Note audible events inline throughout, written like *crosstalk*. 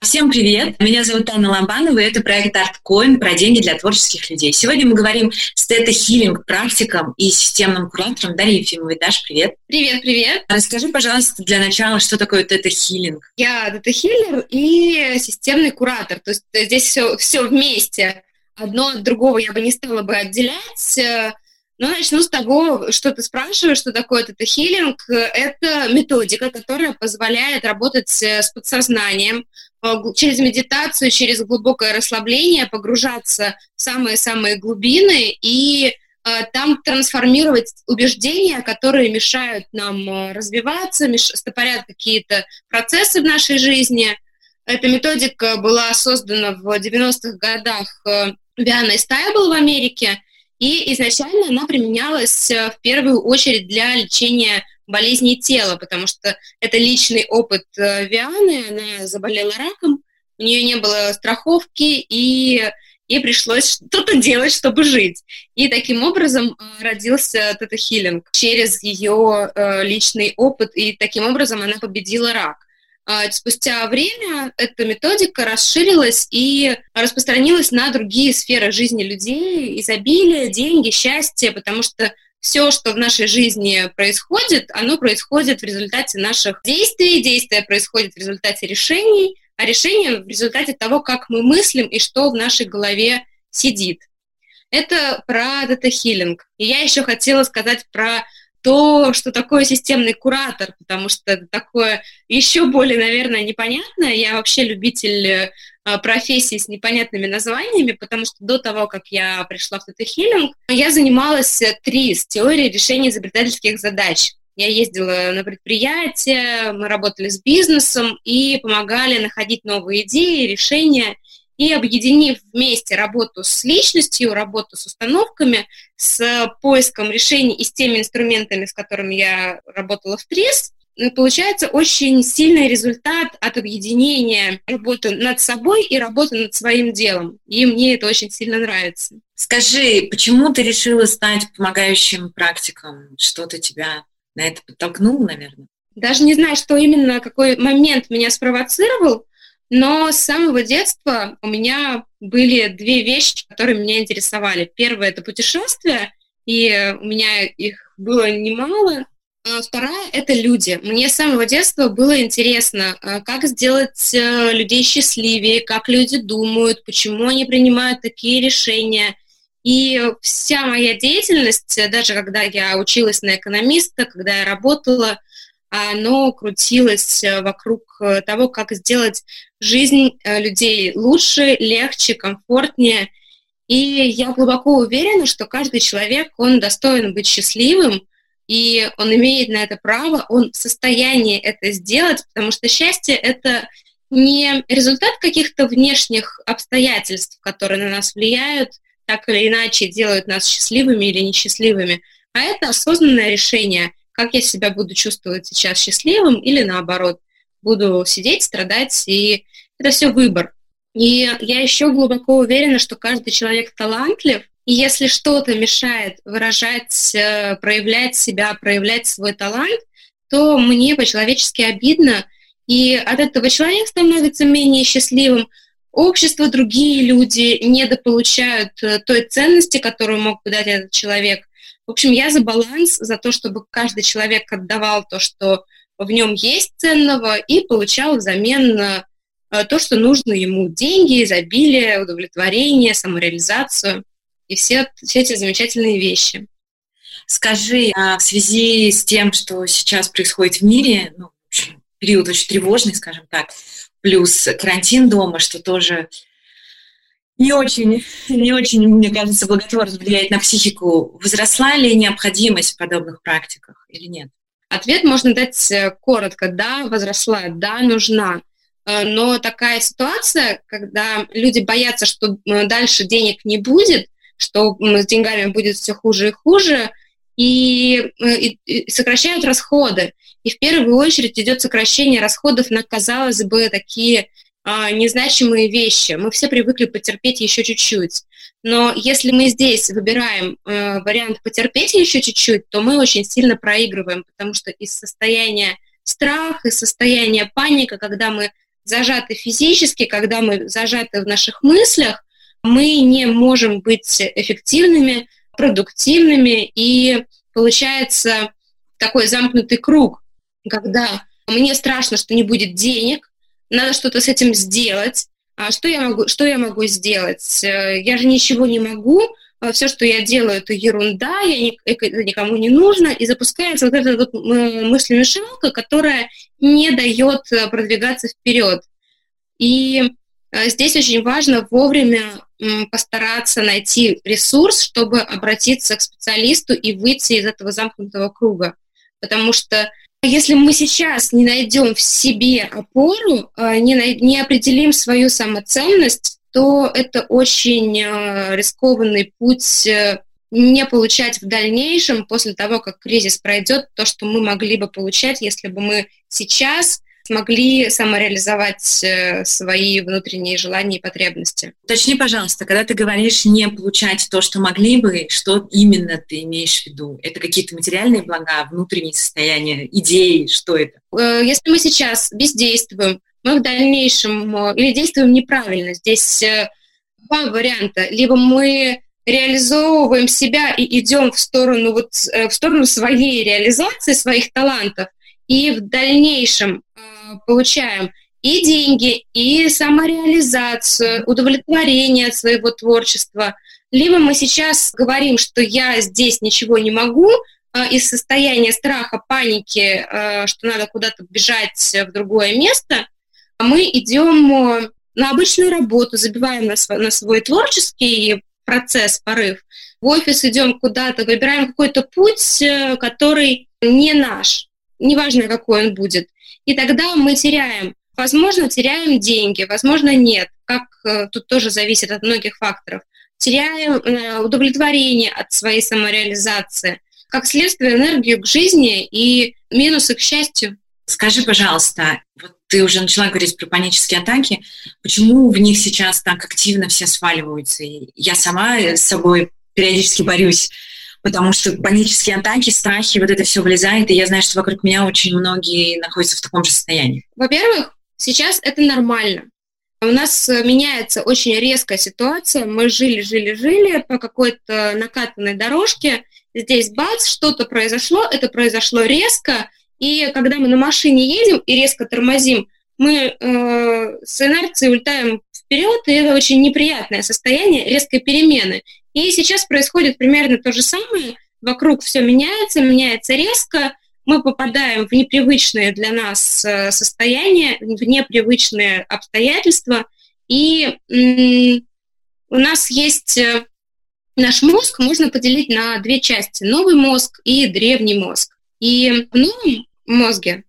Всем привет! Меня зовут Анна Ламбанова, и это проект ArtCoin про деньги для творческих людей. Сегодня мы говорим с тета-хиллинг практиком и системным куратором Дарьей Ефимовой. Даш, привет! Привет, привет! Расскажи, пожалуйста, для начала, что такое тета-хиллинг? Я тета-хиллер и системный куратор, то есть здесь все, все вместе. Одно от другого я бы не стала бы отделять, ну, начну с того, что ты спрашиваешь, что такое тета-хиллинг. Это методика, которая позволяет работать э, с подсознанием, э, через медитацию, через глубокое расслабление погружаться в самые-самые глубины и э, там трансформировать убеждения, которые мешают нам развиваться, меш... стопорят какие-то процессы в нашей жизни. Эта методика была создана в 90-х годах Вианой Стайбл в Америке, и изначально она применялась э, в первую очередь для лечения болезней тела, потому что это личный опыт э, Вианы, она заболела раком, у нее не было страховки, и ей пришлось что-то *laughs* делать, чтобы жить. И таким образом э, родился тета-хиллинг через ее личный опыт, и таким образом она победила рак. А, спустя время эта методика расширилась и распространилась на другие сферы жизни людей, изобилие, деньги, счастье, потому что все, что в нашей жизни происходит, оно происходит в результате наших действий, действия происходят в результате решений, а решение в результате того, как мы мыслим и что в нашей голове сидит. Это про дата-хиллинг. И я еще хотела сказать про то, что такое системный куратор, потому что такое еще более, наверное, непонятное. Я вообще любитель э, профессии с непонятными названиями, потому что до того, как я пришла в тета-хиллинг, я занималась три с теорией решения изобретательских задач. Я ездила на предприятия, мы работали с бизнесом и помогали находить новые идеи, решения и объединив вместе работу с личностью, работу с установками, с поиском решений и с теми инструментами, с которыми я работала в ТРИС, ну, получается очень сильный результат от объединения работы над собой и работы над своим делом. И мне это очень сильно нравится. Скажи, почему ты решила стать помогающим практиком? Что-то тебя на это подтолкнуло, наверное? Даже не знаю, что именно, какой момент меня спровоцировал, но с самого детства у меня были две вещи, которые меня интересовали. Первое – это путешествия, и у меня их было немало. А вторая – это люди. Мне с самого детства было интересно, а, как сделать э, людей счастливее, как люди думают, почему они принимают такие решения. И вся моя деятельность, даже когда я училась на экономиста, когда я работала, оно крутилось э, вокруг э, того, как сделать жизнь э, людей лучше, легче, комфортнее. И я глубоко уверена, что каждый человек, он достоин быть счастливым, и он имеет на это право, он в состоянии это сделать, потому что счастье — это не результат каких-то внешних обстоятельств, которые на нас влияют, так или иначе делают нас счастливыми или несчастливыми, а это осознанное решение — как я себя буду чувствовать сейчас счастливым или наоборот, буду сидеть, страдать, и это все выбор. И я еще глубоко уверена, что каждый человек талантлив, и если что-то мешает выражать, э, проявлять себя, проявлять свой талант, то мне по-человечески обидно, и от этого человек становится менее счастливым, общество, другие люди недополучают э, той ценности, которую мог бы дать этот человек, в общем, я за баланс, за то, чтобы каждый человек отдавал то, что в нем есть ценного, и получал взамен э, то, что нужно ему. Деньги, изобилие, удовлетворение, самореализацию и все, все эти замечательные вещи. Скажи, а в связи с тем, что сейчас происходит в мире, ну, период очень тревожный, скажем так, плюс карантин дома, что тоже не очень, не очень, мне кажется, благотворно влияет на психику. Возросла ли необходимость в подобных практиках или нет? Ответ можно дать э, коротко. Да, возросла, да, нужна. Э, но такая ситуация, когда люди боятся, что э, дальше денег не будет, что с деньгами будет все хуже и хуже, и, и, и сокращают расходы. И в первую очередь идет сокращение расходов на, казалось бы, такие а, незначимые вещи. Мы все привыкли потерпеть еще чуть-чуть. Но если мы здесь выбираем э, вариант потерпеть еще чуть-чуть, то мы очень сильно проигрываем, потому что из состояния страха, из состояния паника, когда мы зажаты физически, когда мы зажаты в наших мыслях, мы не можем быть эффективными, продуктивными, и получается такой замкнутый круг, когда мне страшно, что не будет денег, надо что-то с этим сделать. А что я могу, что я могу сделать? Э, я же ничего не могу, а все, что я делаю, это ерунда, я это никому не нужно, и запускается вот эта вот мысленная ширалка, которая не дает э, продвигаться вперед. И э, здесь очень важно вовремя постараться найти ресурс, чтобы обратиться к специалисту и выйти из этого замкнутого круга. Потому что если мы сейчас не найдем в себе опору, а, не, не определим свою самоценность, то это очень э, рискованный путь э, не получать в дальнейшем, после того, как кризис пройдет, то, что мы могли бы получать, если бы мы сейчас смогли самореализовать э, свои внутренние желания и потребности. Уточни, пожалуйста, когда ты говоришь не получать то, что могли бы, что именно ты имеешь в виду? Это какие-то материальные блага, внутренние состояния, идеи, что это? Э, если мы сейчас бездействуем, мы в дальнейшем э, или действуем неправильно, здесь два варианта. Либо мы реализовываем себя и идем в сторону, вот, в сторону своей реализации, своих талантов, и в дальнейшем получаем и деньги, и самореализацию, удовлетворение от своего творчества. Либо мы сейчас говорим, что я здесь ничего не могу, а, из состояния страха, паники, а, что надо куда-то бежать в другое место, а мы идем на обычную работу, забиваем на свой, на свой творческий процесс, порыв, в офис идем куда-то, выбираем какой-то путь, э, который не наш, неважно, какой он будет. И тогда мы теряем. Возможно, теряем деньги, возможно, нет. Как э, тут тоже зависит от многих факторов. Теряем э, удовлетворение от своей самореализации. Как следствие, энергию к жизни и минусы к счастью. Скажи, пожалуйста, вот ты уже начала говорить про панические атаки. Почему в них сейчас так активно все сваливаются? Я сама с собой периодически борюсь потому что панические атаки, страхи, вот это все вылезает, и я знаю, что вокруг меня очень многие находятся в таком же состоянии. Во-первых, сейчас это нормально. У нас э, меняется очень резкая ситуация. Мы жили, жили, жили по какой-то накатанной дорожке. Здесь бац, что-то произошло, это произошло резко. И когда мы на машине едем и резко тормозим, мы э, с инерцией улетаем вперед, и это очень неприятное состояние резкой перемены. И сейчас происходит примерно то же самое. Вокруг все меняется, меняется резко. Мы попадаем в непривычные для нас э, состояния, в непривычные обстоятельства. И у нас есть э, наш мозг можно поделить на две части. Новый мозг и древний мозг. И в новом мозге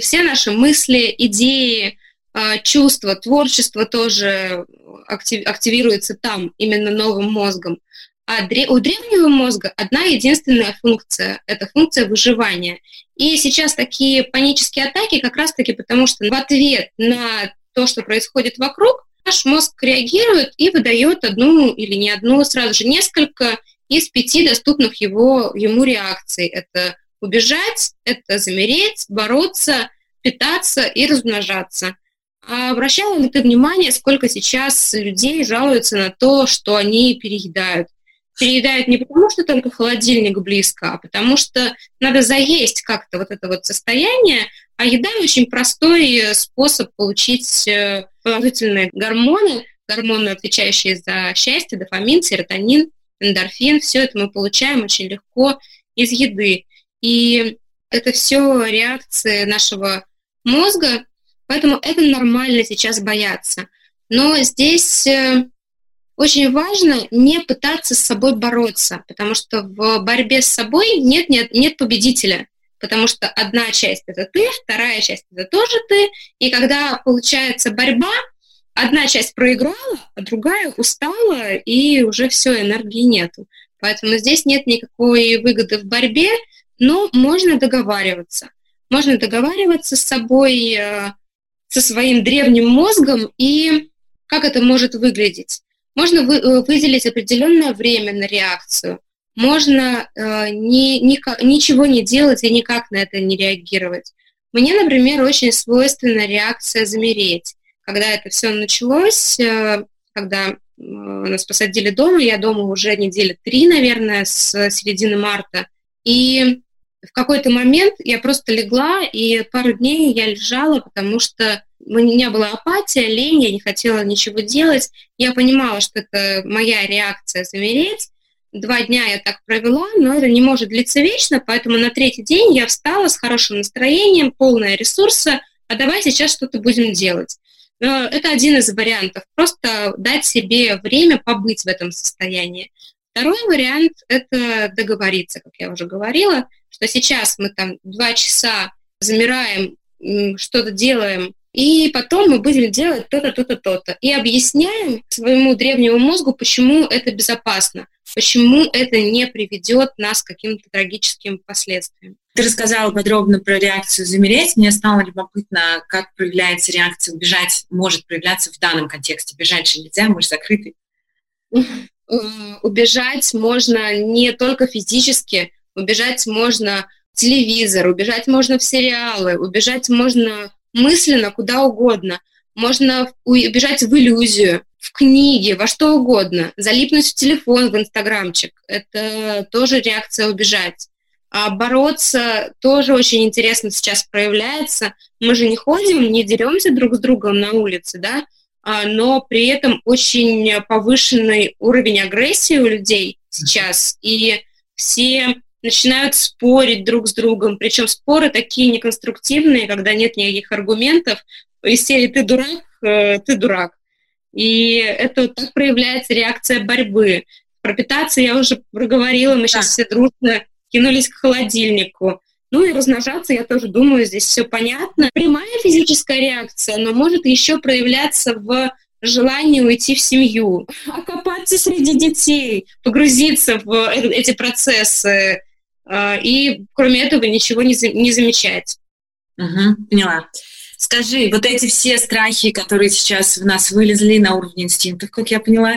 все наши мысли, идеи, а, чувства, творчество тоже активируется там, именно новым мозгом. А у древнего мозга одна единственная функция – это функция выживания. И сейчас такие панические атаки как раз-таки потому, что в ответ на то, что происходит вокруг, наш мозг реагирует и выдает одну или не одну, сразу же несколько из пяти доступных его, ему реакций. Это убежать, это замереть, бороться, питаться и размножаться. А обращала ли ты внимание, сколько сейчас людей жалуются на то, что они переедают? Переедают не потому, что только холодильник близко, а потому что надо заесть как-то вот это вот состояние, а еда очень простой способ получить э, положительные гормоны, гормоны, отвечающие за счастье, дофамин, серотонин, эндорфин, все это мы получаем очень легко из еды. И это все реакции нашего мозга, Поэтому это нормально сейчас бояться. Но здесь э, очень важно не пытаться с собой бороться, потому что в борьбе с собой нет, нет, нет победителя. Потому что одна часть это ты, вторая часть это тоже ты. И когда получается борьба, одна часть проиграла, а другая устала, и уже все, энергии нету. Поэтому здесь нет никакой выгоды в борьбе, но можно договариваться. Можно договариваться с собой, э, со своим древним мозгом и как это может выглядеть. Можно вы, э, выделить определенное время на реакцию, можно э, ни, ни, ничего не делать и никак на это не реагировать. Мне, например, очень свойственна реакция замереть. Когда это все началось, э, когда нас посадили дома, я дома уже недели три, наверное, с середины марта, и в какой-то момент я просто легла, и пару дней я лежала, потому что у меня была апатия, лень, я не хотела ничего делать. Я понимала, что это моя реакция замереть. Два дня я так провела, но это не может длиться вечно, поэтому на третий день я встала с хорошим настроением, полная ресурса, а давай сейчас что-то будем делать. Это один из вариантов. Просто дать себе время побыть в этом состоянии. Второй вариант – это договориться, как я уже говорила, что сейчас мы там два часа замираем, что-то делаем, и потом мы будем делать то-то, то-то, то-то. И объясняем своему древнему мозгу, почему это безопасно, почему это не приведет нас к каким-то трагическим последствиям. Ты рассказала подробно про реакцию замереть. Мне стало любопытно, как проявляется реакция убежать, может проявляться в данном контексте. Бежать же нельзя, мы же закрыты. Убежать можно не только физически, убежать можно в телевизор, убежать можно в сериалы, убежать можно мысленно куда угодно. Можно убежать в иллюзию, в книги, во что угодно. Залипнуть в телефон, в инстаграмчик. Это тоже реакция убежать. А бороться тоже очень интересно сейчас проявляется. Мы же не ходим, не деремся друг с другом на улице, да, а, но при этом очень повышенный уровень агрессии у людей сейчас, и все начинают спорить друг с другом, причем споры такие неконструктивные, когда нет никаких аргументов, из серии «ты дурак, э, ты дурак». И это вот так проявляется реакция борьбы. Пропитаться я уже проговорила, мы сейчас все дружно кинулись к холодильнику. Ну и размножаться, я тоже думаю, здесь все понятно. Прямая физическая реакция, но может еще проявляться в желании уйти в семью, окопаться среди детей, погрузиться в э, эти процессы и, кроме этого, ничего не, не замечать. Угу, поняла. Скажи, вот эти все страхи, которые сейчас в нас вылезли на уровне инстинктов, как я поняла,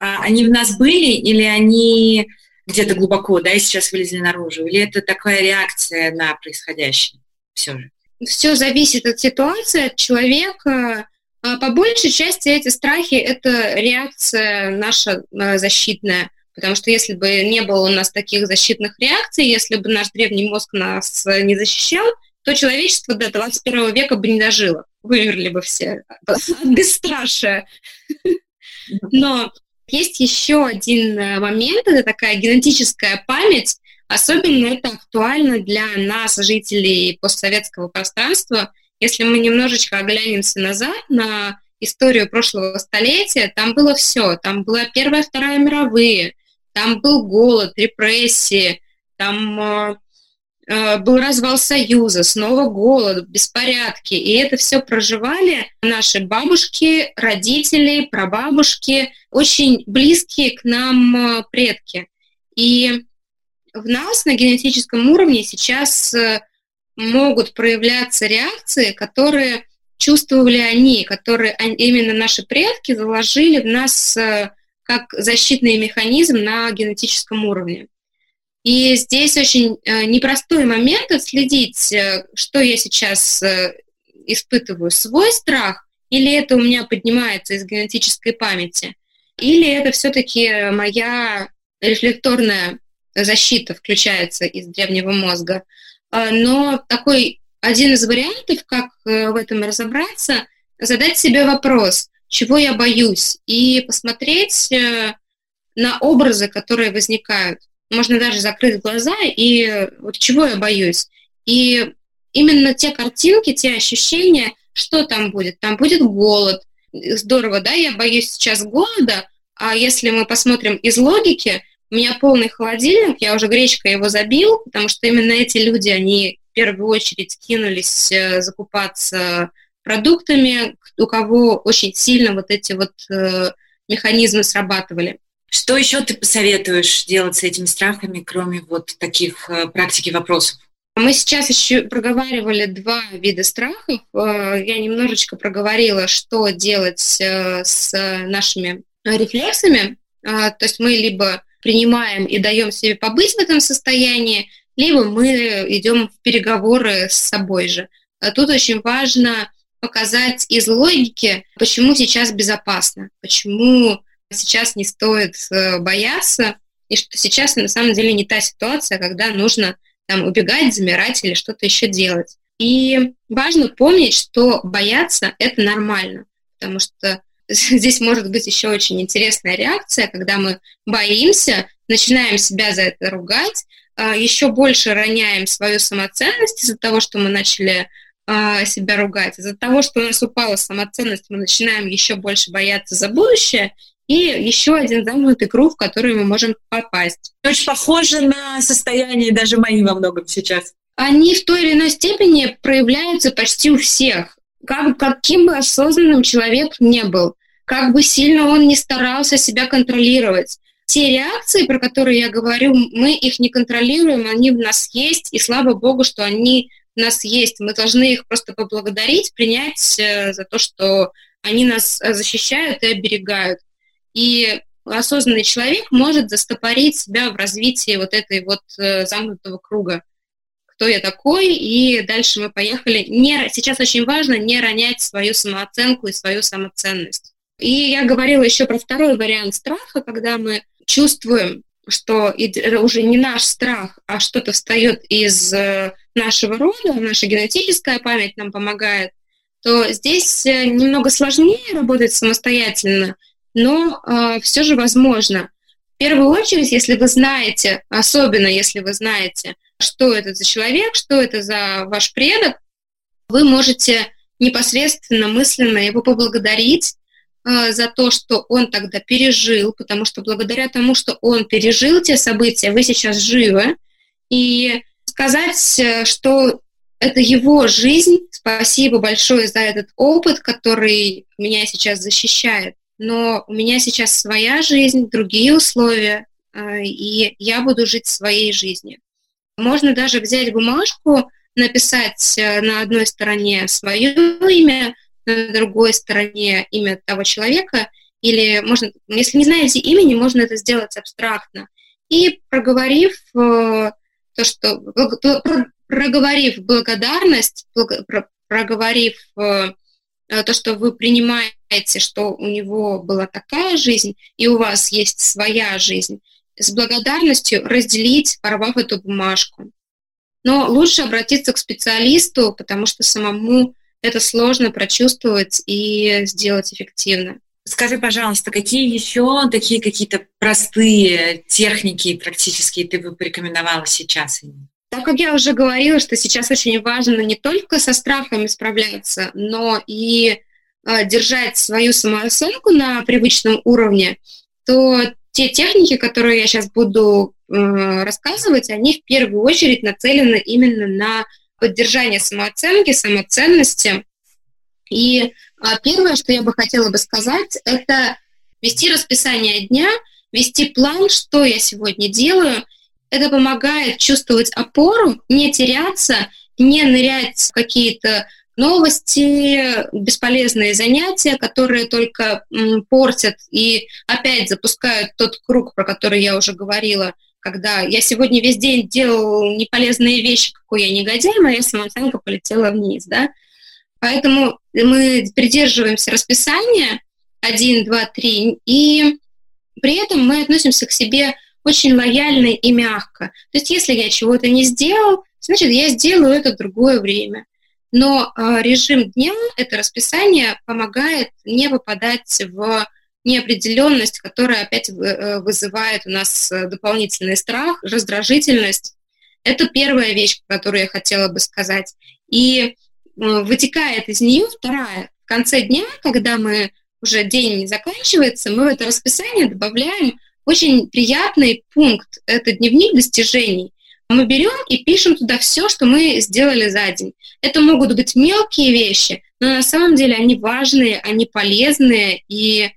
а, они в нас были или они где-то глубоко, да, и сейчас вылезли наружу? Или это такая реакция на происходящее все же? Все зависит от ситуации, от человека. А по большей части эти страхи – это реакция наша защитная. Потому что если бы не было у нас таких защитных реакций, если бы наш древний мозг нас не защищал, то человечество до 21 века бы не дожило. Вымерли бы все *laughs* от бесстрашия. Но есть еще один э, момент, это такая генетическая память. Особенно это актуально для нас, жителей постсоветского пространства. Если мы немножечко оглянемся назад на историю прошлого столетия, там было все. Там была Первая, Вторая мировые, там был голод, репрессии, там э, э был развал Союза, снова голод, беспорядки. И это все проживали наши бабушки, родители, прабабушки, очень близкие к нам э, предки. И в нас на генетическом уровне сейчас могут проявляться реакции, которые чувствовали они, которые именно наши предки заложили в нас как защитный механизм на генетическом уровне. И здесь очень непростой момент отследить, что я сейчас испытываю, свой страх, или это у меня поднимается из генетической памяти. Или это все-таки моя рефлекторная защита включается из древнего мозга. Но такой один из вариантов, как э, в этом разобраться, задать себе вопрос, чего я боюсь, и посмотреть э, на образы, которые возникают. Можно даже закрыть глаза и вот чего я боюсь. И именно те картинки, те ощущения, что там будет. Там будет голод. Здорово, да, я боюсь сейчас голода, а если мы посмотрим из логики, у меня полный холодильник, я уже гречкой его забил, потому что именно эти люди, они в первую очередь кинулись э, закупаться продуктами, у кого очень сильно вот эти вот э, механизмы срабатывали. Что еще ты посоветуешь делать с этими страхами, кроме вот таких э, практики вопросов? Мы сейчас еще проговаривали два вида страхов. Э, я немножечко проговорила, что делать с нашими рефлексами. То есть мы либо принимаем и даем себе побыть в этом состоянии, либо мы идем в переговоры с собой же. Тут очень важно показать из логики, почему сейчас безопасно, почему сейчас не стоит э, бояться, и что сейчас на самом деле не та ситуация, когда нужно там, убегать, замирать или что-то еще делать. И важно помнить, что бояться – это нормально, потому что *laughs* здесь может быть еще очень интересная реакция, когда мы боимся, начинаем себя за это ругать, а, еще больше роняем свою самоценность из-за того, что мы начали себя ругать, из-за того, что у нас упала самоценность, мы начинаем еще больше бояться за будущее, и еще один замкнутый круг, в который мы можем попасть. Очень похоже на состояние даже мои во многом сейчас. Они в той или иной степени проявляются почти у всех. Как, каким бы осознанным человек не был, как бы сильно он не старался себя контролировать. Те реакции, про которые я говорю, мы их не контролируем, они в нас есть, и слава богу, что они в нас есть. Мы должны их просто поблагодарить, принять э, за то, что они нас э, защищают и оберегают. И осознанный человек может застопорить себя в развитии вот этой вот э, замкнутого круга. Кто я такой? И дальше мы поехали. Не, сейчас очень важно не ронять свою самооценку и свою самоценность. И я говорила еще про второй вариант страха, когда мы чувствуем, что уже не наш страх, а что-то встает из нашего рода, наша генетическая память нам помогает, то здесь э, немного сложнее работать самостоятельно, но э, все же возможно. В первую очередь, если вы знаете, особенно если вы знаете, что это за человек, что это за ваш предок, вы можете непосредственно, мысленно его поблагодарить э, за то, что он тогда пережил, потому что благодаря тому, что он пережил те события, вы сейчас живы, и сказать, э, что это его жизнь, спасибо большое за этот опыт, который меня сейчас защищает но у меня сейчас своя жизнь, другие условия, а, и я буду жить своей жизнью. Можно даже взять бумажку, написать э, на одной стороне свое имя, на другой стороне имя того человека, или можно, если не знаете имени, можно это сделать абстрактно. И проговорив э, то, что проговорив благодарность, проговорив э, то, что вы принимаете что у него была такая жизнь, и у вас есть своя жизнь, с благодарностью разделить, порвав эту бумажку. Но лучше обратиться к специалисту, потому что самому это сложно прочувствовать и сделать эффективно. Скажи, пожалуйста, какие еще такие какие-то простые техники практические ты бы порекомендовала сейчас? Так как я уже говорила, что сейчас очень важно не только со страхами справляться, но и а, держать свою самооценку на привычном уровне, то те техники, которые я сейчас буду э, рассказывать, они в первую очередь нацелены именно на поддержание самооценки, самоценности. И первое, что я бы хотела бы сказать, это вести расписание дня, вести план, что я сегодня делаю. Это помогает чувствовать опору, не теряться, не нырять в какие-то новости, бесполезные занятия, которые только портят и опять запускают тот круг, про который я уже говорила, когда я сегодня весь день делал неполезные вещи, какой я негодяй, моя самооценка полетела вниз, да. Поэтому мы придерживаемся расписания 1, 2, 3, и при этом мы относимся к себе очень лояльно и мягко. То есть если я чего-то не сделал, значит, я сделаю это в другое время. Но э, режим дня, это расписание помогает не выпадать в неопределенность, которая опять э, вызывает у нас э, дополнительный страх, раздражительность. Это первая вещь, которую я хотела бы сказать. И вытекает из нее вторая. В конце дня, когда мы уже день не заканчивается, мы в это расписание добавляем очень приятный пункт. Это дневник достижений. Мы берем и пишем туда все, что мы сделали за день. Это могут быть мелкие вещи, но на самом деле они важные, они полезные, и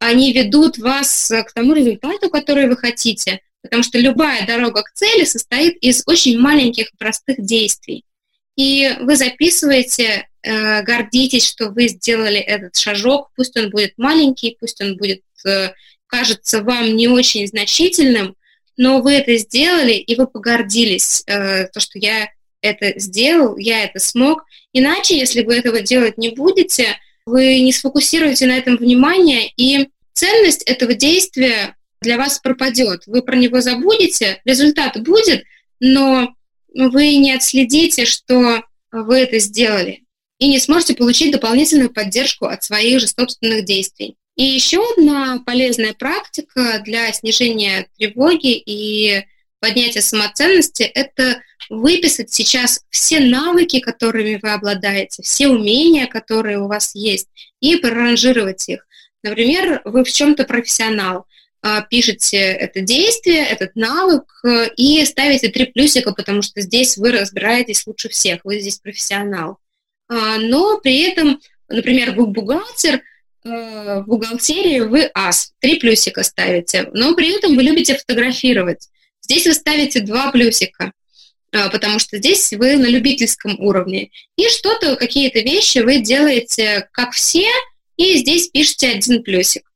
они ведут вас к тому результату, который вы хотите. потому что любая дорога к цели состоит из очень маленьких простых действий. И вы записываете, э, гордитесь, что вы сделали этот шажок, пусть он будет маленький, пусть он будет, э, кажется вам не очень значительным, но вы это сделали, и вы погордились, э, то, что я это сделал, я это смог. Иначе, если вы этого делать не будете, вы не сфокусируете на этом внимание, и ценность этого действия для вас пропадет. Вы про него забудете, результат будет, но вы не отследите, что вы это сделали, и не сможете получить дополнительную поддержку от своих же собственных действий. И еще одна полезная практика для снижения тревоги и поднятия самоценности – это выписать сейчас все навыки, которыми вы обладаете, все умения, которые у вас есть, и проранжировать их. Например, вы в чем-то профессионал, пишете это действие, этот навык э, и ставите три плюсика, потому что здесь вы разбираетесь лучше всех, вы здесь профессионал. А, но при этом, например, вы бухгалтер, э, в бухгалтерии вы ас, три плюсика ставите, но при этом вы любите фотографировать. Здесь вы ставите два плюсика, а, потому что здесь вы на любительском уровне. И что-то, какие-то вещи вы делаете как все, и здесь пишете один плюсик.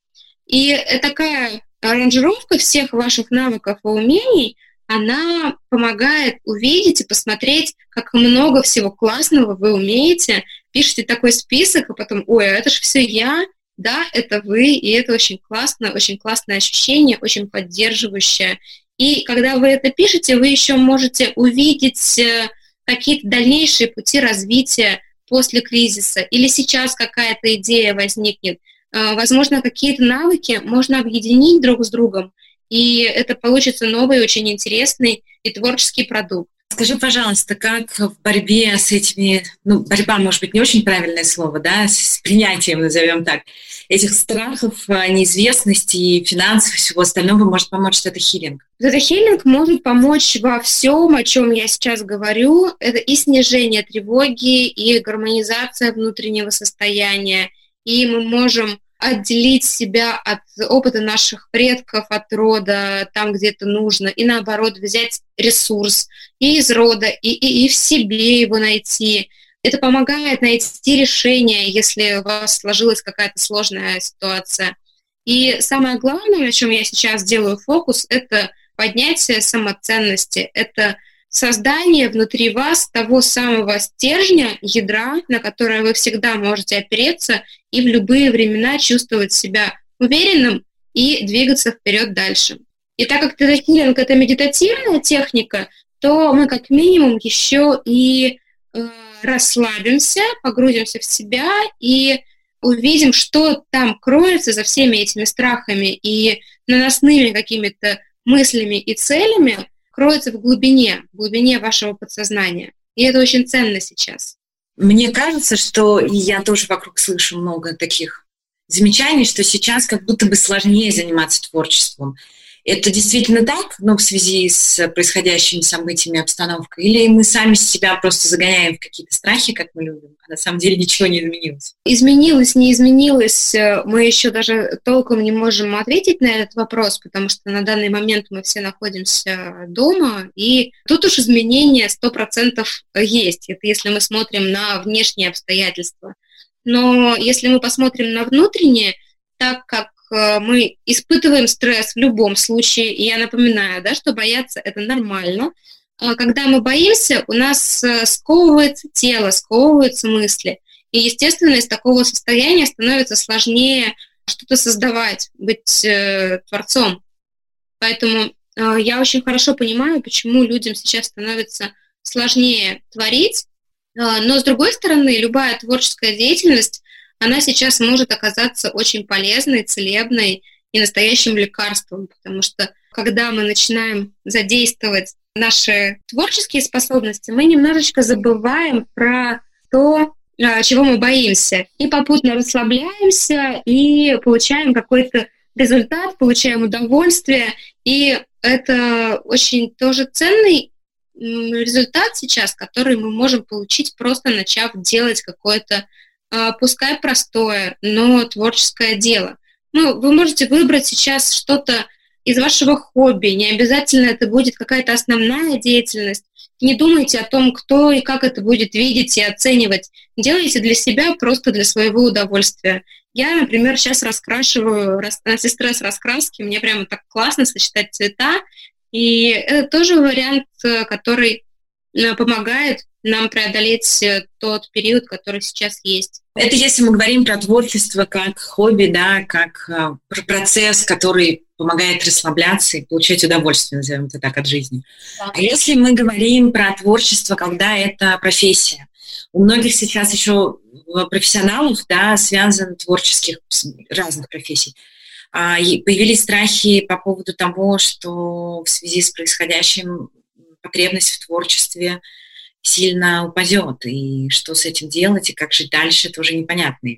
И такая аранжировка всех ваших навыков и умений, она помогает увидеть и посмотреть, как много всего классного вы умеете. Пишите такой список, а потом, ой, а это же все я, да, это вы, и это очень классно, очень классное ощущение, очень поддерживающее. И когда вы это пишете, вы еще можете увидеть э, какие-то дальнейшие пути развития после кризиса, или сейчас какая-то идея возникнет, возможно, какие-то навыки можно объединить друг с другом, и это получится новый, очень интересный и творческий продукт. Скажи, пожалуйста, как в борьбе с этими, ну, борьба, может быть, не очень правильное слово, да, с принятием, назовем так, этих страхов, а, неизвестности и финансов и всего остального может помочь это хилинг? Это хилинг может помочь во всем, о чем я сейчас говорю. Это и снижение тревоги, и гармонизация внутреннего состояния, и мы можем отделить себя от опыта наших предков, от рода, там, где это нужно, и наоборот взять ресурс и из рода, и, и, и в себе его найти. Это помогает найти решение, если у вас сложилась какая-то сложная ситуация. И самое главное, на чем я сейчас делаю фокус, это поднятие самоценности, это создание внутри вас того самого стержня, ядра, на которое вы всегда можете опереться и в любые времена чувствовать себя уверенным и двигаться вперед дальше. И так как тета-хиллинг — это медитативная техника, то мы как минимум еще и э, расслабимся, погрузимся в себя и увидим, что там кроется за всеми этими страхами и наносными какими-то мыслями и целями, кроется в глубине, в глубине вашего подсознания. И это очень ценно сейчас. Мне кажется, что я тоже вокруг слышу много таких замечаний, что сейчас как будто бы сложнее заниматься творчеством. Это действительно так, но ну, в связи с происходящими событиями, обстановкой? Или мы сами себя просто загоняем в какие-то страхи, как мы любим, а на самом деле ничего не изменилось? Изменилось, не изменилось. Мы еще даже толком не можем ответить на этот вопрос, потому что на данный момент мы все находимся дома, и тут уж изменения 100% есть. Это если мы смотрим на внешние обстоятельства. Но если мы посмотрим на внутренние, так как мы испытываем стресс в любом случае. И я напоминаю, да, что бояться это нормально. А когда мы боимся, у нас э, сковывается тело, сковываются мысли. И, естественно, из такого состояния становится сложнее что-то создавать, быть э, творцом. Поэтому э, я очень хорошо понимаю, почему людям сейчас становится сложнее творить. Э, но, с другой стороны, любая творческая деятельность она сейчас может оказаться очень полезной, целебной и настоящим лекарством, потому что когда мы начинаем задействовать наши творческие способности, мы немножечко забываем про то, а, чего мы боимся, и попутно расслабляемся и получаем какой-то результат, получаем удовольствие, и это очень тоже ценный результат сейчас, который мы можем получить просто начав делать какое-то пускай простое, но творческое дело. Ну, вы можете выбрать сейчас что-то из вашего хобби, не обязательно это будет какая-то основная деятельность. Не думайте о том, кто и как это будет видеть и оценивать. Делайте для себя, просто для своего удовольствия. Я, например, сейчас раскрашиваю антистресс раскраски, мне прямо так классно сочетать цвета, и это тоже вариант, э, который э, помогает нам преодолеть э, тот период, который сейчас есть. Это если мы говорим про творчество как хобби, да, как про процесс, который помогает расслабляться и получать удовольствие, назовем это так, от жизни. Да. А если мы говорим про творчество, когда это профессия, у многих сейчас еще профессионалов, да, связан творческих разных профессий. А, появились страхи по поводу того, что в связи с происходящим потребность в творчестве сильно упадет, и что с этим делать, и как жить дальше, тоже непонятно.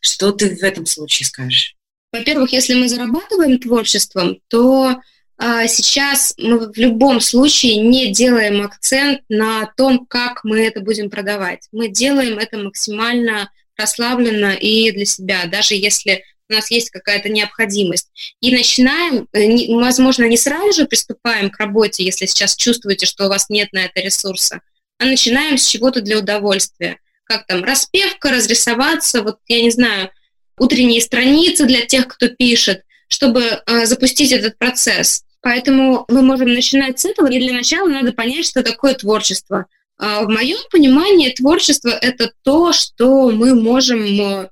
Что ты в этом случае скажешь? Во-первых, если мы зарабатываем творчеством, то а, сейчас мы в любом случае не делаем акцент на том, как мы это будем продавать. Мы делаем это максимально расслабленно и для себя, даже если у нас есть какая-то необходимость. И начинаем, э, возможно, не сразу же приступаем к работе, если сейчас чувствуете, что у вас нет на это ресурса, а начинаем с чего-то для удовольствия. Как там, распевка, разрисоваться, вот, я не знаю, утренние страницы для тех, кто пишет, чтобы э, запустить этот процесс. Поэтому мы можем начинать с этого, и для начала надо понять, что такое творчество. Э, в моем понимании творчество — это то, что мы можем э,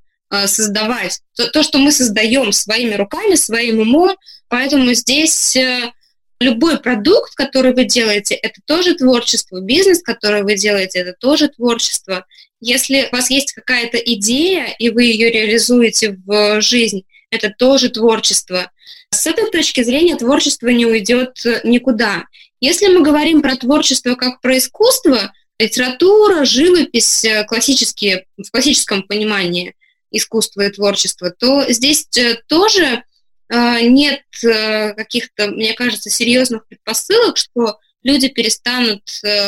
создавать, то, то, что мы создаем своими руками, своим умом. Поэтому здесь э, любой продукт, который вы делаете, это тоже творчество. Бизнес, который вы делаете, это тоже творчество. Если у вас есть какая-то идея, и вы ее реализуете в жизнь, это тоже творчество. С этой точки зрения творчество не уйдет никуда. Если мы говорим про творчество как про искусство, литература, живопись, э, классические, в классическом понимании искусства и творчества, то здесь э, тоже э, нет каких-то, мне кажется, серьезных предпосылок, что люди перестанут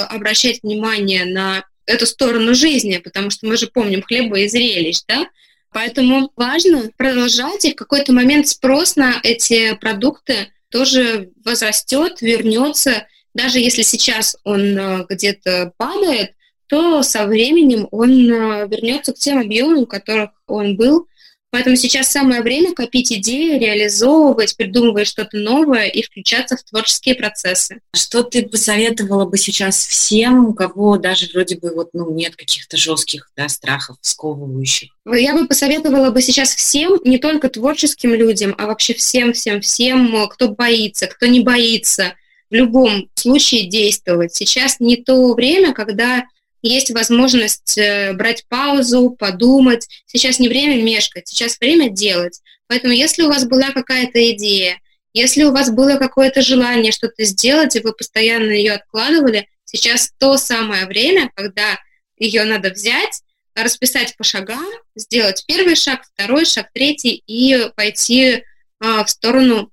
обращать внимание на эту сторону жизни, потому что мы же помним хлеба и зрелищ, да? Поэтому важно продолжать, и в какой-то момент спрос на эти продукты тоже возрастет, вернется. Даже если сейчас он э, где-то падает, то со временем он э, вернется к тем объемам, в которых он был. Поэтому сейчас самое время копить идеи, реализовывать, придумывать что-то новое и включаться в творческие процессы. Что ты посоветовала бы сейчас всем, у кого даже вроде бы вот, ну, нет каких-то жестких да, страхов, сковывающих? Я бы посоветовала бы сейчас всем, не только творческим людям, а вообще всем, всем, всем, кто боится, кто не боится, в любом случае действовать. Сейчас не то время, когда есть возможность э, брать паузу, подумать. Сейчас не время мешкать, сейчас время делать. Поэтому если у вас была какая-то идея, если у вас было какое-то желание что-то сделать, и вы постоянно ее откладывали, сейчас то самое время, когда ее надо взять, расписать по шагам, сделать первый шаг, второй шаг, третий и пойти а, в сторону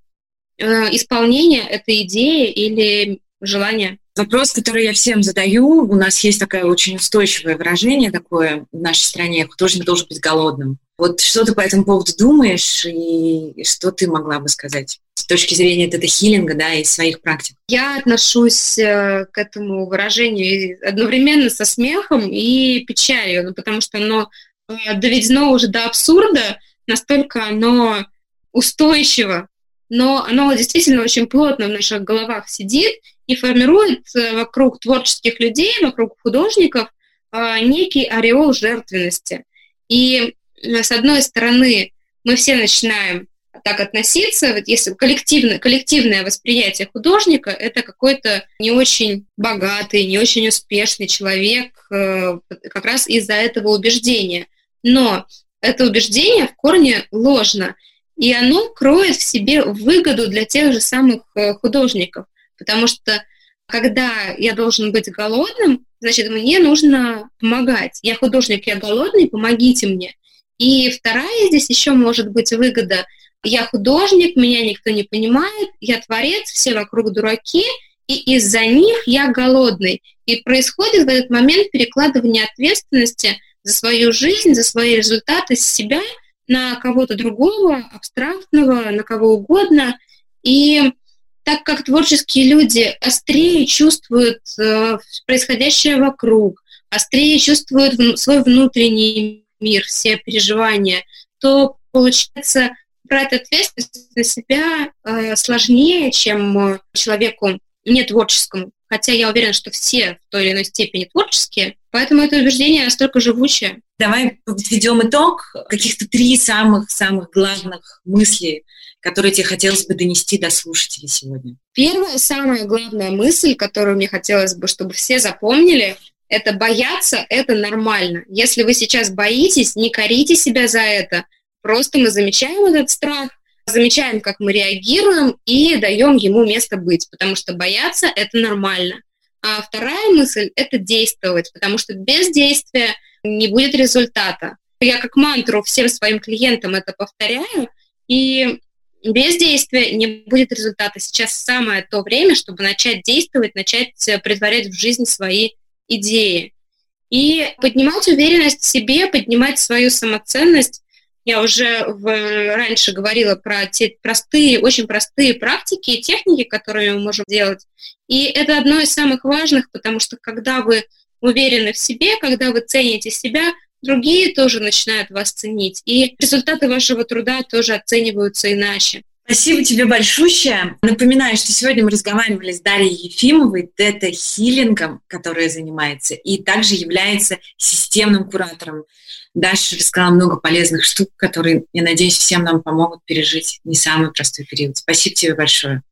а, исполнения этой идеи или желания. Вопрос, который я всем задаю, у нас есть такое очень устойчивое выражение такое в нашей стране, художник должен быть голодным. Вот что ты по этому поводу думаешь и что ты могла бы сказать? с точки зрения это хилинга, да, и своих практик? Я отношусь э, к этому выражению одновременно со смехом и печалью, ну, потому что оно э, доведено уже до абсурда, настолько оно устойчиво, но оно действительно очень плотно в наших головах сидит, и формирует э, вокруг творческих людей, вокруг художников э, некий ореол жертвенности. И э, с одной стороны, мы все начинаем так относиться, вот если коллективное, коллективное восприятие художника — это какой-то не очень богатый, не очень успешный человек как раз из-за этого убеждения. Но это убеждение в корне ложно, и оно кроет в себе выгоду для тех же самых художников. Потому что когда я должен быть голодным, значит, мне нужно помогать. Я художник, я голодный, помогите мне. И вторая здесь еще может быть выгода. Я художник, меня никто не понимает, я творец, все вокруг дураки, и из-за них я голодный. И происходит в этот момент перекладывание ответственности за свою жизнь, за свои результаты с себя на кого-то другого, абстрактного, на кого угодно – И так как творческие люди острее чувствуют э, происходящее вокруг, острее чувствуют свой внутренний мир, все переживания, то получается брать ответственность на себя э, сложнее, чем человеку не творческому. Хотя я уверена, что все в той или иной степени творческие, поэтому это убеждение настолько живучее. Давай подведем итог. Каких-то три самых-самых главных мысли, которые тебе хотелось бы донести до слушателей сегодня. Первая, самая главная мысль, которую мне хотелось бы, чтобы все запомнили, это бояться, это нормально. Если вы сейчас боитесь, не корите себя за это. Просто мы замечаем этот страх, замечаем, как мы реагируем и даем ему место быть, потому что бояться – это нормально. А вторая мысль – это действовать, потому что без действия не будет результата. Я как мантру всем своим клиентам это повторяю, и без действия не будет результата. Сейчас самое то время, чтобы начать действовать, начать притворять в жизнь свои идеи. И поднимать уверенность в себе, поднимать свою самоценность. Я уже в, раньше говорила про те простые, очень простые практики и техники, которые мы можем делать. И это одно из самых важных, потому что когда вы уверены в себе, когда вы цените себя, другие тоже начинают вас ценить. И результаты вашего труда тоже оцениваются иначе. Спасибо тебе большое. Напоминаю, что сегодня мы разговаривали с Дарьей Ефимовой, тета-хиллингом, которая занимается, и также является системным куратором. Даша рассказала много полезных штук, которые, я надеюсь, всем нам помогут пережить не самый простой период. Спасибо тебе большое.